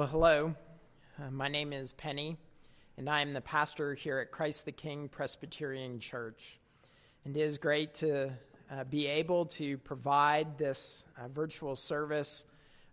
Well, hello. Uh, my name is Penny, and I am the pastor here at Christ the King Presbyterian Church. And it is great to uh, be able to provide this uh, virtual service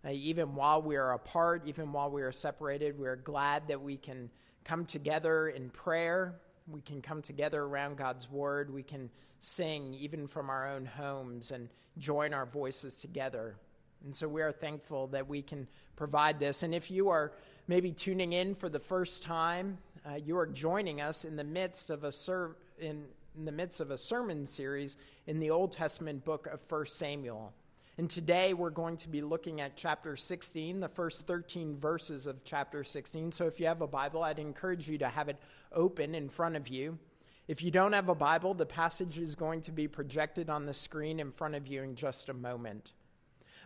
uh, even while we are apart, even while we are separated. We are glad that we can come together in prayer. We can come together around God's word. We can sing even from our own homes and join our voices together. And so we are thankful that we can provide this. And if you are maybe tuning in for the first time, uh, you are joining us in the midst of a ser- in, in the midst of a sermon series in the Old Testament book of 1 Samuel. And today we're going to be looking at chapter 16, the first 13 verses of chapter 16. So if you have a Bible, I'd encourage you to have it open in front of you. If you don't have a Bible, the passage is going to be projected on the screen in front of you in just a moment.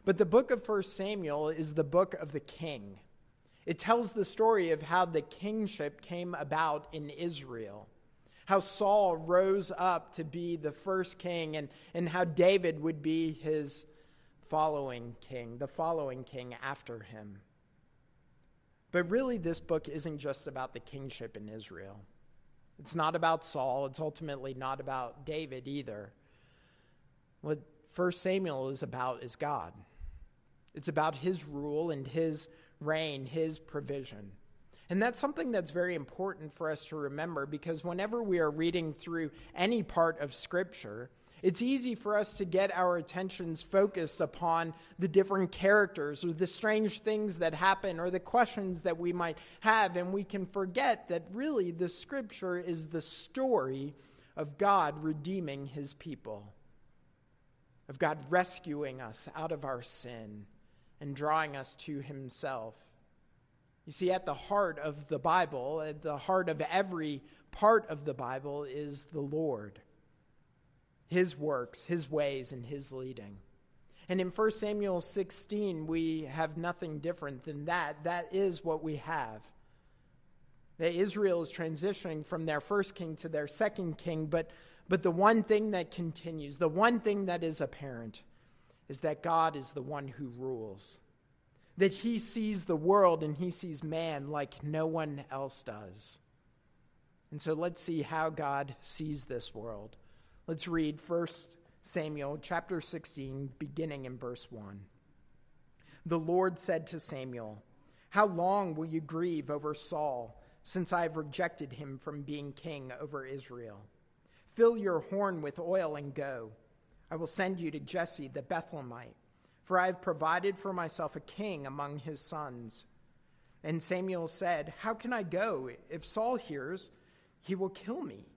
But the book of 1 Samuel is the book of the king. It tells the story of how the kingship came about in Israel, how Saul rose up to be the first king, and, and how David would be his following king, the following king after him. But really, this book isn't just about the kingship in Israel. It's not about Saul. It's ultimately not about David either. What 1 Samuel is about is God. It's about his rule and his reign, his provision. And that's something that's very important for us to remember because whenever we are reading through any part of Scripture, it's easy for us to get our attentions focused upon the different characters or the strange things that happen or the questions that we might have, and we can forget that really the Scripture is the story of God redeeming his people, of God rescuing us out of our sin and drawing us to himself. You see, at the heart of the Bible, at the heart of every part of the Bible, is the Lord, his works, his ways, and his leading. And in 1 Samuel 16, we have nothing different than that. That is what we have. That Israel is transitioning from their first king to their second king, but, but the one thing that continues, the one thing that is apparent, is that God is the one who rules. That he sees the world and he sees man like no one else does. And so let's see how God sees this world. Let's read 1 Samuel chapter 16, beginning in verse 1. The Lord said to Samuel, How long will you grieve over Saul, since I have rejected him from being king over Israel? Fill your horn with oil and go. I will send you to Jesse the Bethlehemite, for I have provided for myself a king among his sons. And Samuel said, How can I go? If Saul hears, he will kill me.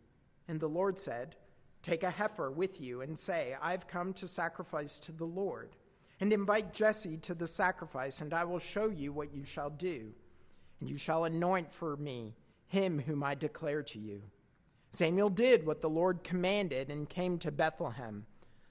And the Lord said, Take a heifer with you and say, I've come to sacrifice to the Lord. And invite Jesse to the sacrifice, and I will show you what you shall do. And you shall anoint for me him whom I declare to you. Samuel did what the Lord commanded and came to Bethlehem.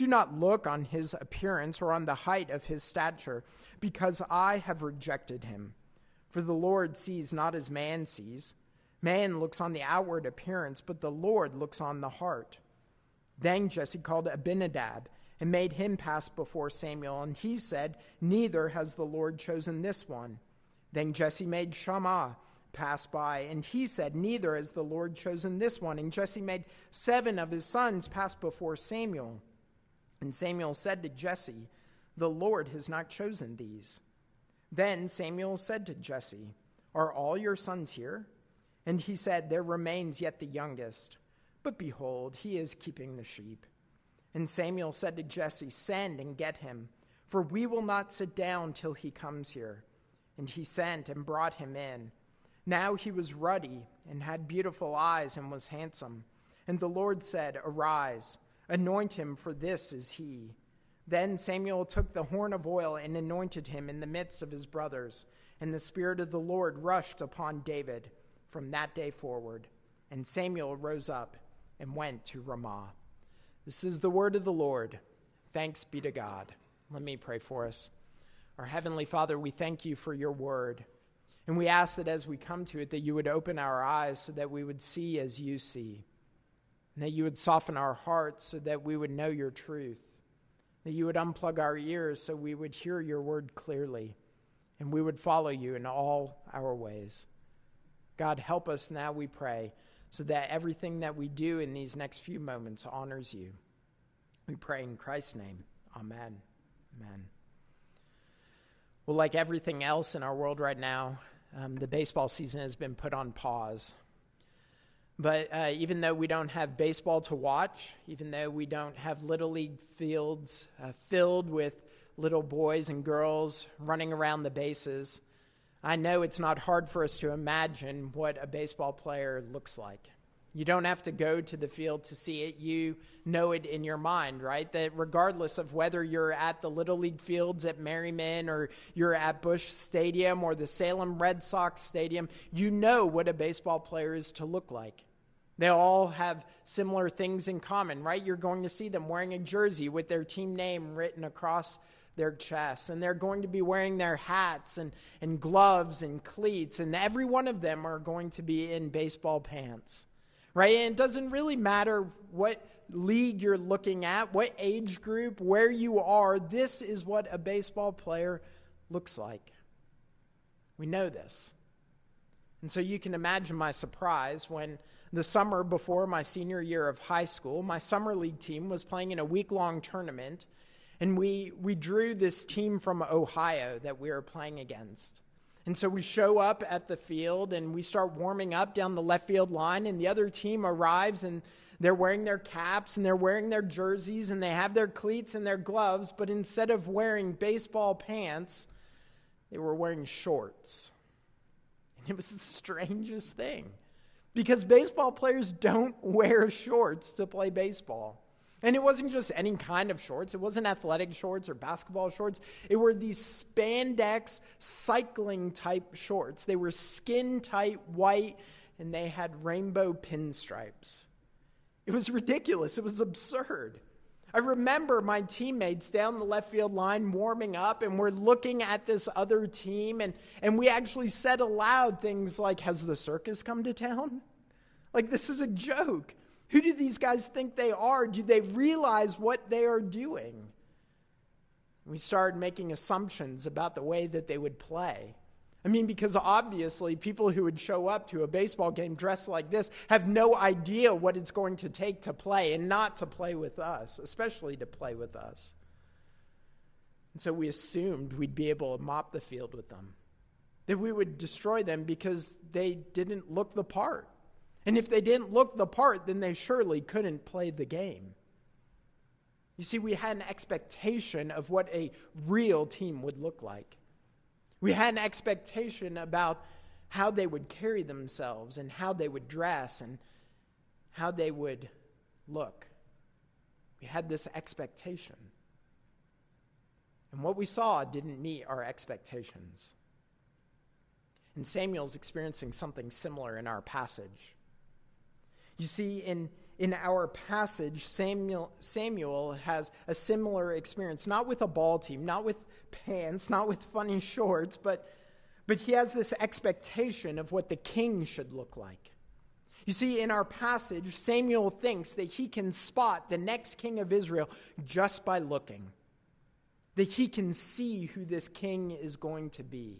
do not look on his appearance or on the height of his stature, because I have rejected him. For the Lord sees not as man sees. Man looks on the outward appearance, but the Lord looks on the heart. Then Jesse called Abinadab and made him pass before Samuel, and he said, Neither has the Lord chosen this one. Then Jesse made Shammah pass by, and he said, Neither has the Lord chosen this one. And Jesse made seven of his sons pass before Samuel. And Samuel said to Jesse, The Lord has not chosen these. Then Samuel said to Jesse, Are all your sons here? And he said, There remains yet the youngest, but behold, he is keeping the sheep. And Samuel said to Jesse, Send and get him, for we will not sit down till he comes here. And he sent and brought him in. Now he was ruddy and had beautiful eyes and was handsome. And the Lord said, Arise Anoint him, for this is he. Then Samuel took the horn of oil and anointed him in the midst of his brothers. And the Spirit of the Lord rushed upon David, from that day forward. And Samuel rose up and went to Ramah. This is the word of the Lord. Thanks be to God. Let me pray for us. Our Heavenly Father, we thank you for your word. And we ask that as we come to it, that you would open our eyes so that we would see as you see, that you would soften our hearts so that we would know your truth, that you would unplug our ears so we would hear your word clearly, and we would follow you in all our ways. God, help us now, we pray, so that everything that we do in these next few moments honors you. We pray in Christ's name. Amen. Amen. Well, like everything else in our world right now, um, the baseball season has been put on pause. But uh, even though we don't have baseball to watch, even though we don't have Little League fields uh, filled with little boys and girls running around the bases, I know it's not hard for us to imagine what a baseball player looks like. You don't have to go to the field to see it. You know it in your mind, right? That regardless of whether you're at the Little League fields at Merriman or you're at Busch Stadium or the Salem Red Sox Stadium, you know what a baseball player is to look like. They all have similar things in common, right? You're going to see them wearing a jersey with their team name written across their chests, and they're going to be wearing their hats and, and gloves and cleats, and every one of them are going to be in baseball pants right? And it doesn't really matter what league you're looking at, what age group, where you are, this is what a baseball player looks like. We know this. And so you can imagine my surprise when the summer before my senior year of high school, my summer league team was playing in a week long tournament. And we, we drew this team from Ohio that we were playing against. And so we show up at the field and we start warming up down the left field line, and the other team arrives and they're wearing their caps and they're wearing their jerseys and they have their cleats and their gloves, but instead of wearing baseball pants, they were wearing shorts. And it was the strangest thing because baseball players don't wear shorts to play baseball. And it wasn't just any kind of shorts. It wasn't athletic shorts or basketball shorts. It were these spandex cycling type shorts. They were skin tight white and they had rainbow pinstripes. It was ridiculous. It was absurd. I remember my teammates down the left field line warming up, and we're looking at this other team, and, and we actually said aloud things like, Has the circus come to town? Like, this is a joke. Who do these guys think they are? Do they realize what they are doing? We started making assumptions about the way that they would play. I mean, because obviously, people who would show up to a baseball game dressed like this have no idea what it's going to take to play and not to play with us, especially to play with us. And so we assumed we'd be able to mop the field with them, that we would destroy them because they didn't look the part. And if they didn't look the part, then they surely couldn't play the game. You see, we had an expectation of what a real team would look like. We had an expectation about how they would carry themselves and how they would dress and how they would look. We had this expectation. And what we saw didn't meet our expectations. And Samuel's experiencing something similar in our passage. You see, in, in our passage, Samuel, Samuel has a similar experience, not with a ball team, not with pants, not with funny shorts, but, but he has this expectation of what the king should look like. You see, in our passage, Samuel thinks that he can spot the next king of Israel just by looking, that he can see who this king is going to be.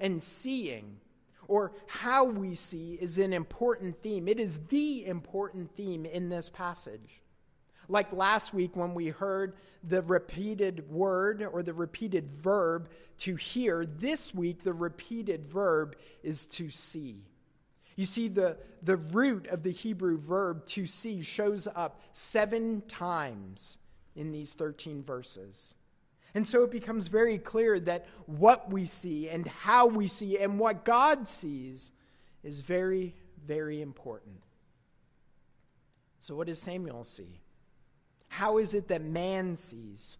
And seeing or how we see is an important theme. It is the important theme in this passage. Like last week when we heard the repeated word or the repeated verb to hear, this week the repeated verb is to see. You see, the, the root of the Hebrew verb to see shows up seven times in these 13 verses. And so it becomes very clear that what we see and how we see and what God sees is very, very important. So, what does Samuel see? How is it that man sees?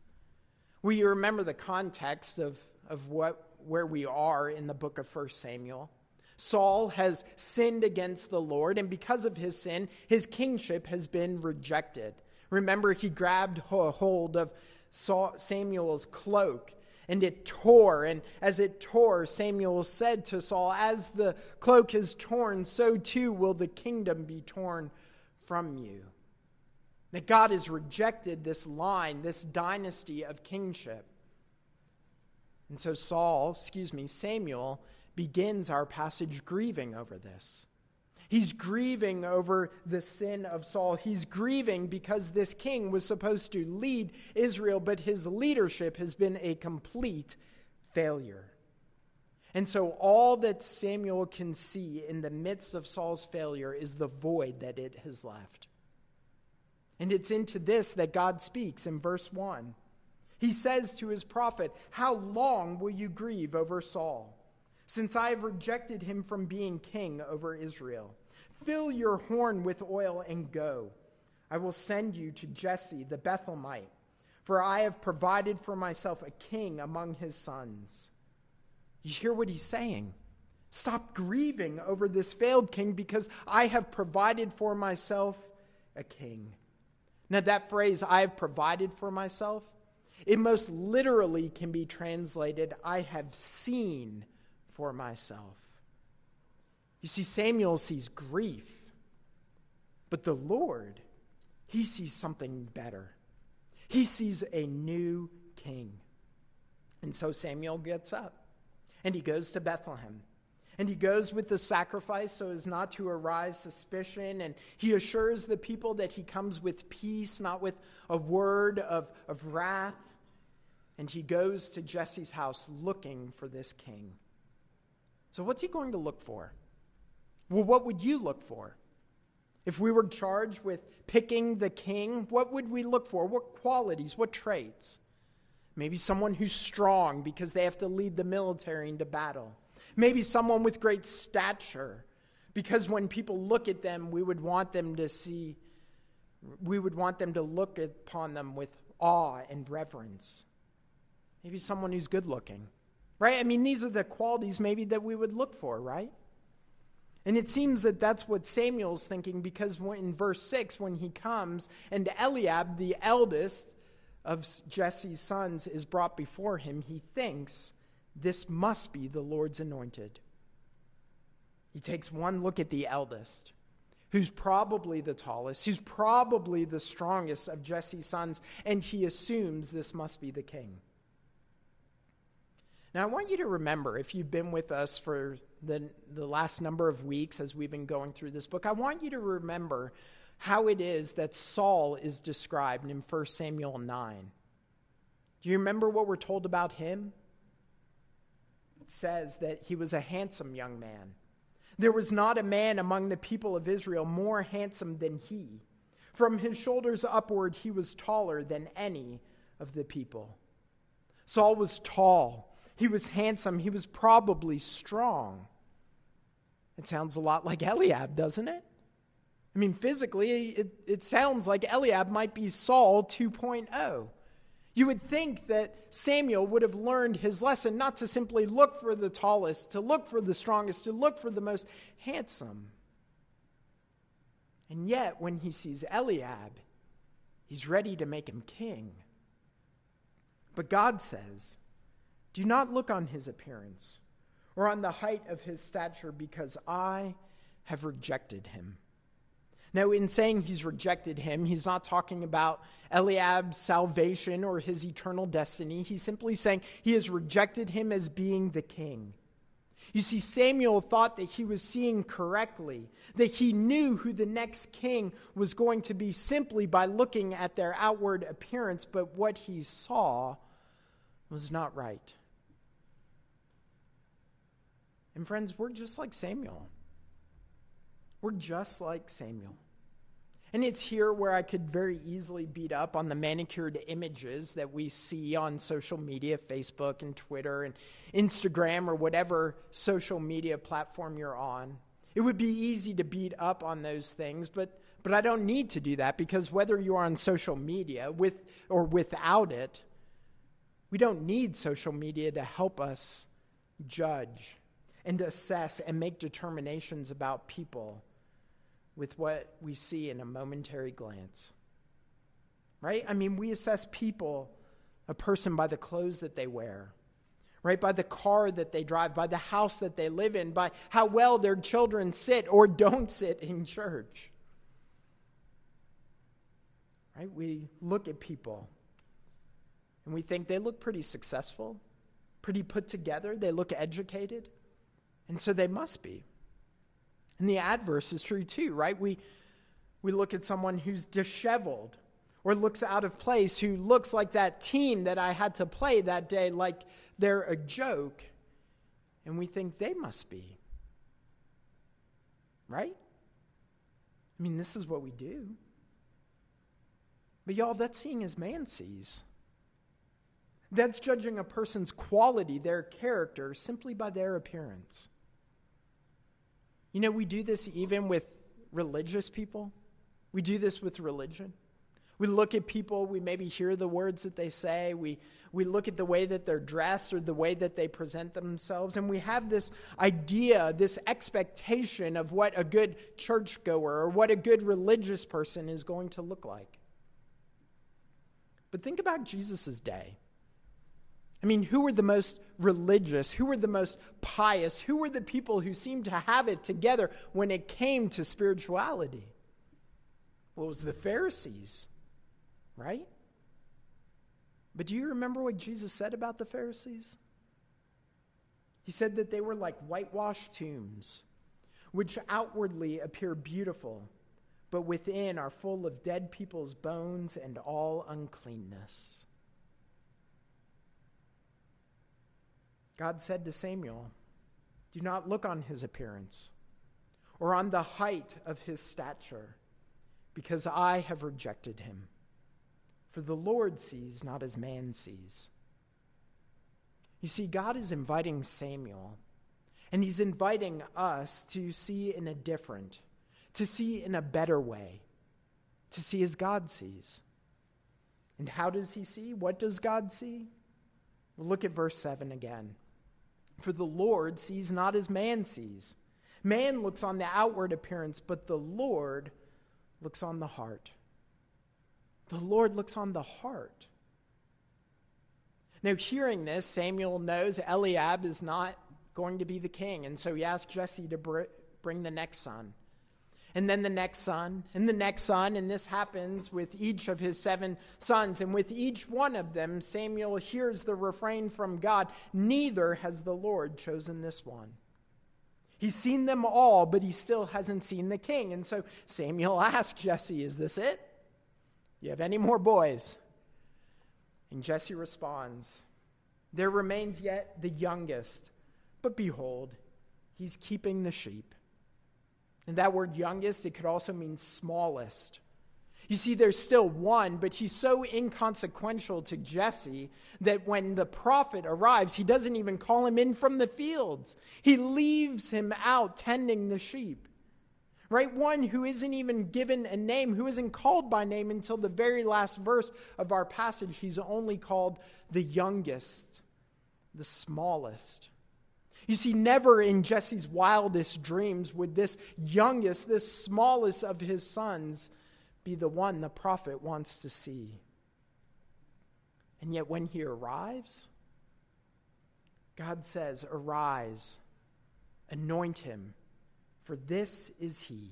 You remember the context of, of what, where we are in the book of 1 Samuel? Saul has sinned against the Lord, and because of his sin, his kingship has been rejected. Remember, he grabbed hold of Samuel's cloak and it tore. And as it tore, Samuel said to Saul, As the cloak is torn, so too will the kingdom be torn from you. That God has rejected this line, this dynasty of kingship. And so Saul, excuse me, Samuel begins our passage grieving over this. He's grieving over the sin of Saul. He's grieving because this king was supposed to lead Israel, but his leadership has been a complete failure. And so, all that Samuel can see in the midst of Saul's failure is the void that it has left. And it's into this that God speaks in verse 1. He says to his prophet, How long will you grieve over Saul? Since I have rejected him from being king over Israel. Fill your horn with oil and go. I will send you to Jesse the Bethlehemite, for I have provided for myself a king among his sons. You hear what he's saying? Stop grieving over this failed king because I have provided for myself a king. Now, that phrase, I have provided for myself, it most literally can be translated, I have seen for myself. You see, Samuel sees grief, but the Lord, he sees something better. He sees a new king. And so Samuel gets up and he goes to Bethlehem. And he goes with the sacrifice so as not to arise suspicion. And he assures the people that he comes with peace, not with a word of, of wrath. And he goes to Jesse's house looking for this king. So, what's he going to look for? Well, what would you look for? If we were charged with picking the king, what would we look for? What qualities? What traits? Maybe someone who's strong because they have to lead the military into battle. Maybe someone with great stature because when people look at them, we would want them to see, we would want them to look upon them with awe and reverence. Maybe someone who's good looking, right? I mean, these are the qualities maybe that we would look for, right? And it seems that that's what Samuel's thinking because in verse 6, when he comes and Eliab, the eldest of Jesse's sons, is brought before him, he thinks this must be the Lord's anointed. He takes one look at the eldest, who's probably the tallest, who's probably the strongest of Jesse's sons, and he assumes this must be the king. Now, I want you to remember, if you've been with us for the, the last number of weeks as we've been going through this book, I want you to remember how it is that Saul is described in 1 Samuel 9. Do you remember what we're told about him? Says that he was a handsome young man. There was not a man among the people of Israel more handsome than he. From his shoulders upward, he was taller than any of the people. Saul was tall he was handsome. He was probably strong. It sounds a lot like Eliab, doesn't it? I mean, physically, it, it sounds like Eliab might be Saul 2.0. You would think that Samuel would have learned his lesson not to simply look for the tallest, to look for the strongest, to look for the most handsome. And yet, when he sees Eliab, he's ready to make him king. But God says, do not look on his appearance or on the height of his stature, because I have rejected him. Now, in saying he's rejected him, he's not talking about Eliab's salvation or his eternal destiny. He's simply saying he has rejected him as being the king. You see, Samuel thought that he was seeing correctly, that he knew who the next king was going to be simply by looking at their outward appearance, but what he saw was not right. And friends, we're just like Samuel. We're just like Samuel. And it's here where I could very easily beat up on the manicured images that we see on social media, Facebook and Twitter and Instagram or whatever social media platform you're on. It would be easy to beat up on those things, but, but I don't need to do that because whether you're on social media with or without it, we don't need social media to help us judge and assess and make determinations about people with what we see in a momentary glance. Right? I mean, we assess people, a person, by the clothes that they wear, right? By the car that they drive, by the house that they live in, by how well their children sit or don't sit in church. Right? We look at people and we think they look pretty successful, pretty put together, they look educated, and so they must be. And the adverse is true too, right? We, we look at someone who's disheveled or looks out of place, who looks like that team that I had to play that day, like they're a joke, and we think they must be. Right? I mean, this is what we do. But y'all, that's seeing as man sees. That's judging a person's quality, their character, simply by their appearance. You know, we do this even with religious people. We do this with religion. We look at people, we maybe hear the words that they say, we, we look at the way that they're dressed or the way that they present themselves, and we have this idea, this expectation of what a good churchgoer or what a good religious person is going to look like. But think about Jesus' day. I mean, who were the most religious? Who were the most pious? Who were the people who seemed to have it together when it came to spirituality? Well, it was the Pharisees, right? But do you remember what Jesus said about the Pharisees? He said that they were like whitewashed tombs, which outwardly appear beautiful but within are full of dead people's bones and all uncleanness. God said to Samuel, Do not look on his appearance or on the height of his stature, because I have rejected him. For the Lord sees not as man sees. You see, God is inviting Samuel, and he's inviting us to see in a different, to see in a better way, to see as God sees. And how does he see? What does God see? Well, look at verse 7 again. For the Lord sees not as man sees. Man looks on the outward appearance, but the Lord looks on the heart. The Lord looks on the heart. Now, hearing this, Samuel knows Eliab is not going to be the king, and so he asks Jesse to bring the next son and then the next son, and the next son, and this happens with each of his seven sons. And with each one of them, Samuel hears the refrain from God Neither has the Lord chosen this one. He's seen them all, but he still hasn't seen the king. And so Samuel asks Jesse, Is this it? You have any more boys? And Jesse responds, There remains yet the youngest, but behold, he's keeping the sheep. And that word youngest, it could also mean smallest. You see, there's still one, but he's so inconsequential to Jesse that when the prophet arrives, he doesn't even call him in from the fields. He leaves him out tending the sheep. Right? One who isn't even given a name, who isn't called by name until the very last verse of our passage. He's only called the youngest, the smallest. You see, never in Jesse's wildest dreams would this youngest, this smallest of his sons be the one the prophet wants to see. And yet, when he arrives, God says, Arise, anoint him, for this is he.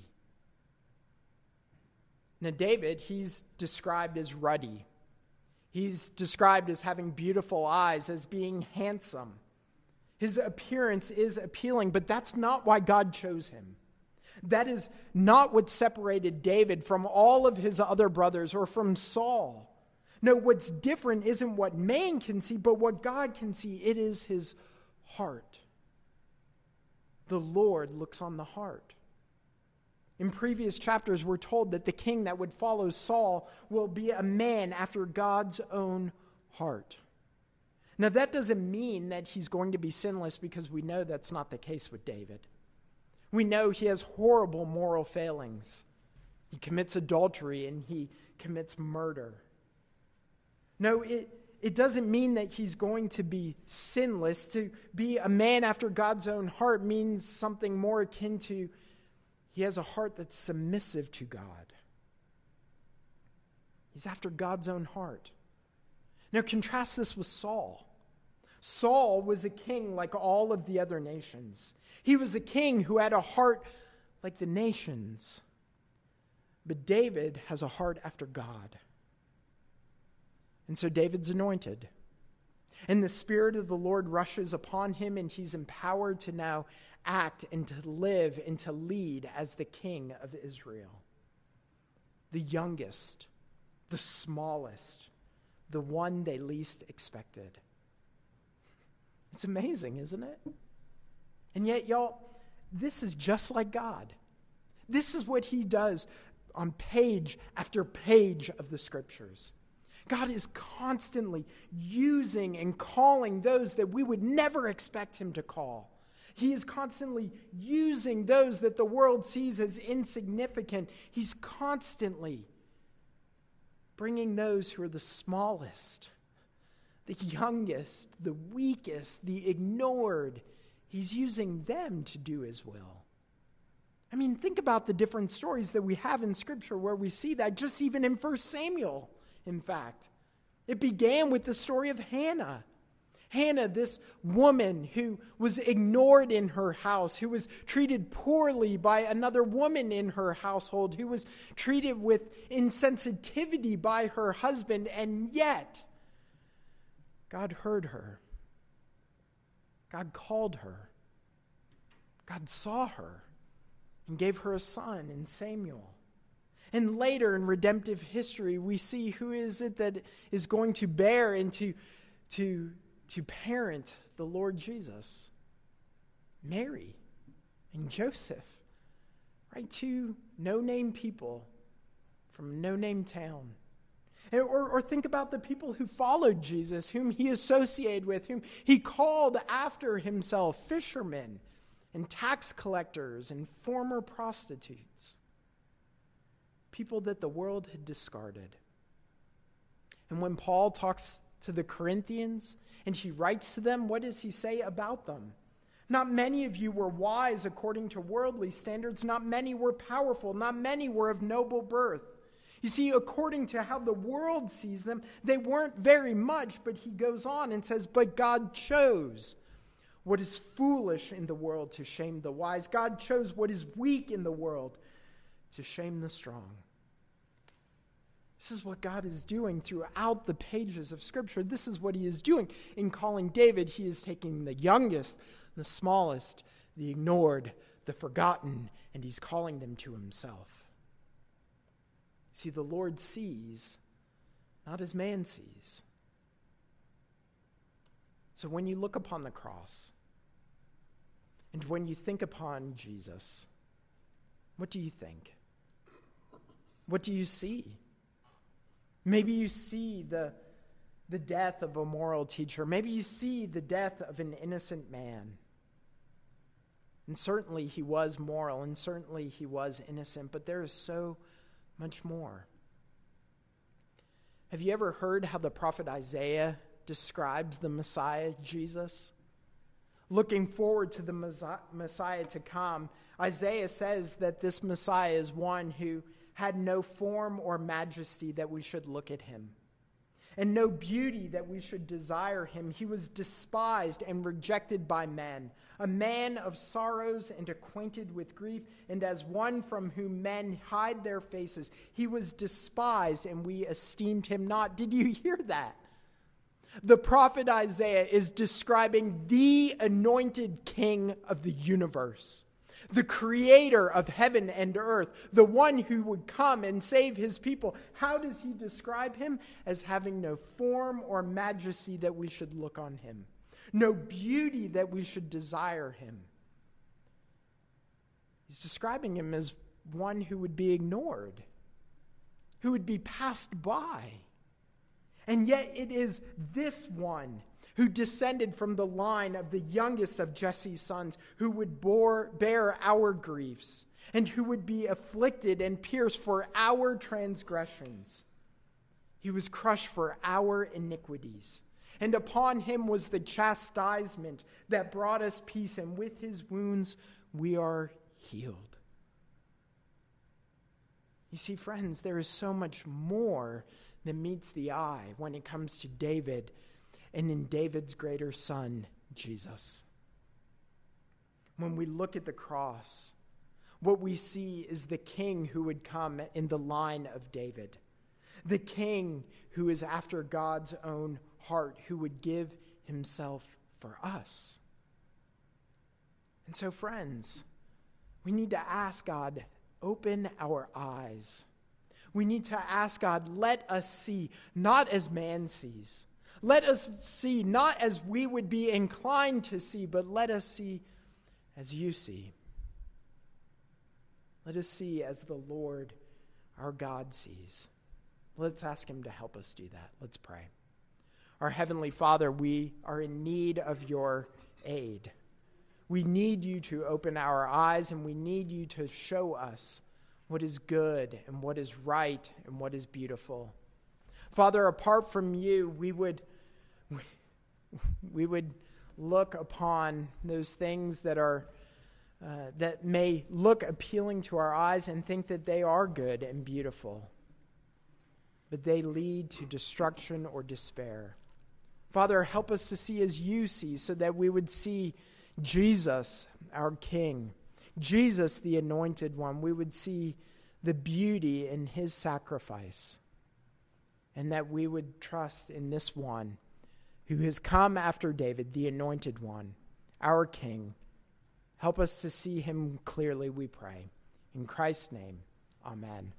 Now, David, he's described as ruddy. He's described as having beautiful eyes, as being handsome. His appearance is appealing, but that's not why God chose him. That is not what separated David from all of his other brothers or from Saul. No, what's different isn't what man can see, but what God can see. It is his heart. The Lord looks on the heart. In previous chapters, we're told that the king that would follow Saul will be a man after God's own heart. Now, that doesn't mean that he's going to be sinless because we know that's not the case with David. We know he has horrible moral failings. He commits adultery and he commits murder. No, it, it doesn't mean that he's going to be sinless. To be a man after God's own heart means something more akin to he has a heart that's submissive to God. He's after God's own heart. Now, contrast this with Saul. Saul was a king like all of the other nations. He was a king who had a heart like the nations. But David has a heart after God. And so David's anointed. And the Spirit of the Lord rushes upon him, and he's empowered to now act and to live and to lead as the king of Israel. The youngest, the smallest, the one they least expected. It's amazing, isn't it? And yet, y'all, this is just like God. This is what he does on page after page of the scriptures. God is constantly using and calling those that we would never expect him to call. He is constantly using those that the world sees as insignificant. He's constantly bringing those who are the smallest, the youngest, the weakest, the ignored. He's using them to do his will. I mean, think about the different stories that we have in Scripture where we see that, just even in 1 Samuel, in fact. It began with the story of Hannah. Hannah, this woman who was ignored in her house, who was treated poorly by another woman in her household, who was treated with insensitivity by her husband, and yet God heard her. God called her. God saw her and gave her a son in Samuel. And later in redemptive history, we see who is it that is going to bear and to, to, to parent the Lord Jesus? Mary and Joseph, right? Two no name people from no name town. Or, or think about the people who followed Jesus, whom he associated with, whom he called after himself fishermen and tax collectors and former prostitutes, people that the world had discarded. And when Paul talks to the Corinthians and he writes to them, what does he say about them? Not many of you were wise according to worldly standards. Not many were powerful. Not many were of noble birth. You see, according to how the world sees them, they weren't very much, but he goes on and says, But God chose what is foolish in the world to shame the wise. God chose what is weak in the world to shame the strong. This is what God is doing throughout the pages of Scripture. This is what He is doing in calling David. He is taking the youngest, the smallest, the ignored, the forgotten, and He's calling them to Himself. See, the Lord sees not as man sees. So when you look upon the cross, and when you think upon Jesus, what do you think? What do you see? Maybe you see the, the death of a moral teacher. Maybe you see the death of an innocent man. And certainly he was moral, and certainly he was innocent, but there is so much more. Have you ever heard how the prophet Isaiah describes the Messiah, Jesus? looking forward to the Messiah to come, Isaiah says that this Messiah is one who had no form or majesty that we should look at him, and no beauty that we should desire him. He was despised and rejected by men, a man of sorrows and acquainted with grief, and as one from whom men hide their faces. He was despised, and we esteemed him not. Did you hear that? The prophet Isaiah is describing the anointed king of the universe, the creator of heaven and earth, the one who would come and save his people. How does he describe him? As having no form or majesty that we should look on him, no beauty that we should desire him. He's describing him as one who would be ignored, who would be passed by. And yet it is this one who descended from the line of the youngest of Jesse's sons who would bore, bear our griefs and who would be afflicted and pierced for our transgressions. He was crushed for our iniquities. And upon him was the chastisement that brought us peace, and with his wounds we are healed. You see, friends, there is so much more than meets the eye when it comes to David and in David's greater son, Jesus. When we look at the cross, what we see is the king who would come in the line of David, the king who is after God's own heart, who would give himself for us. And so, friends, we need to ask God, open our eyes. We need to ask God, let us see, not as man sees. Let us see, not as we would be inclined to see, but let us see as you see. Let us see as the Lord our God sees. Let's ask Him to help us do that. Let's pray. Our Heavenly Father, we are in need of your aid. We need you to open our eyes and we need you to show us what is good and what is right and what is beautiful. Father, apart from you, we would, we would look upon those things that are uh, that may look appealing to our eyes and think that they are good and beautiful, but they lead to destruction or despair. Father, help us to see as you see, so that we would see Jesus, our King, Jesus, the anointed one. We would see the beauty in his sacrifice, and that we would trust in this one who has come after David, the anointed one, our King Help us to see him clearly, we pray. In Christ's name, amen.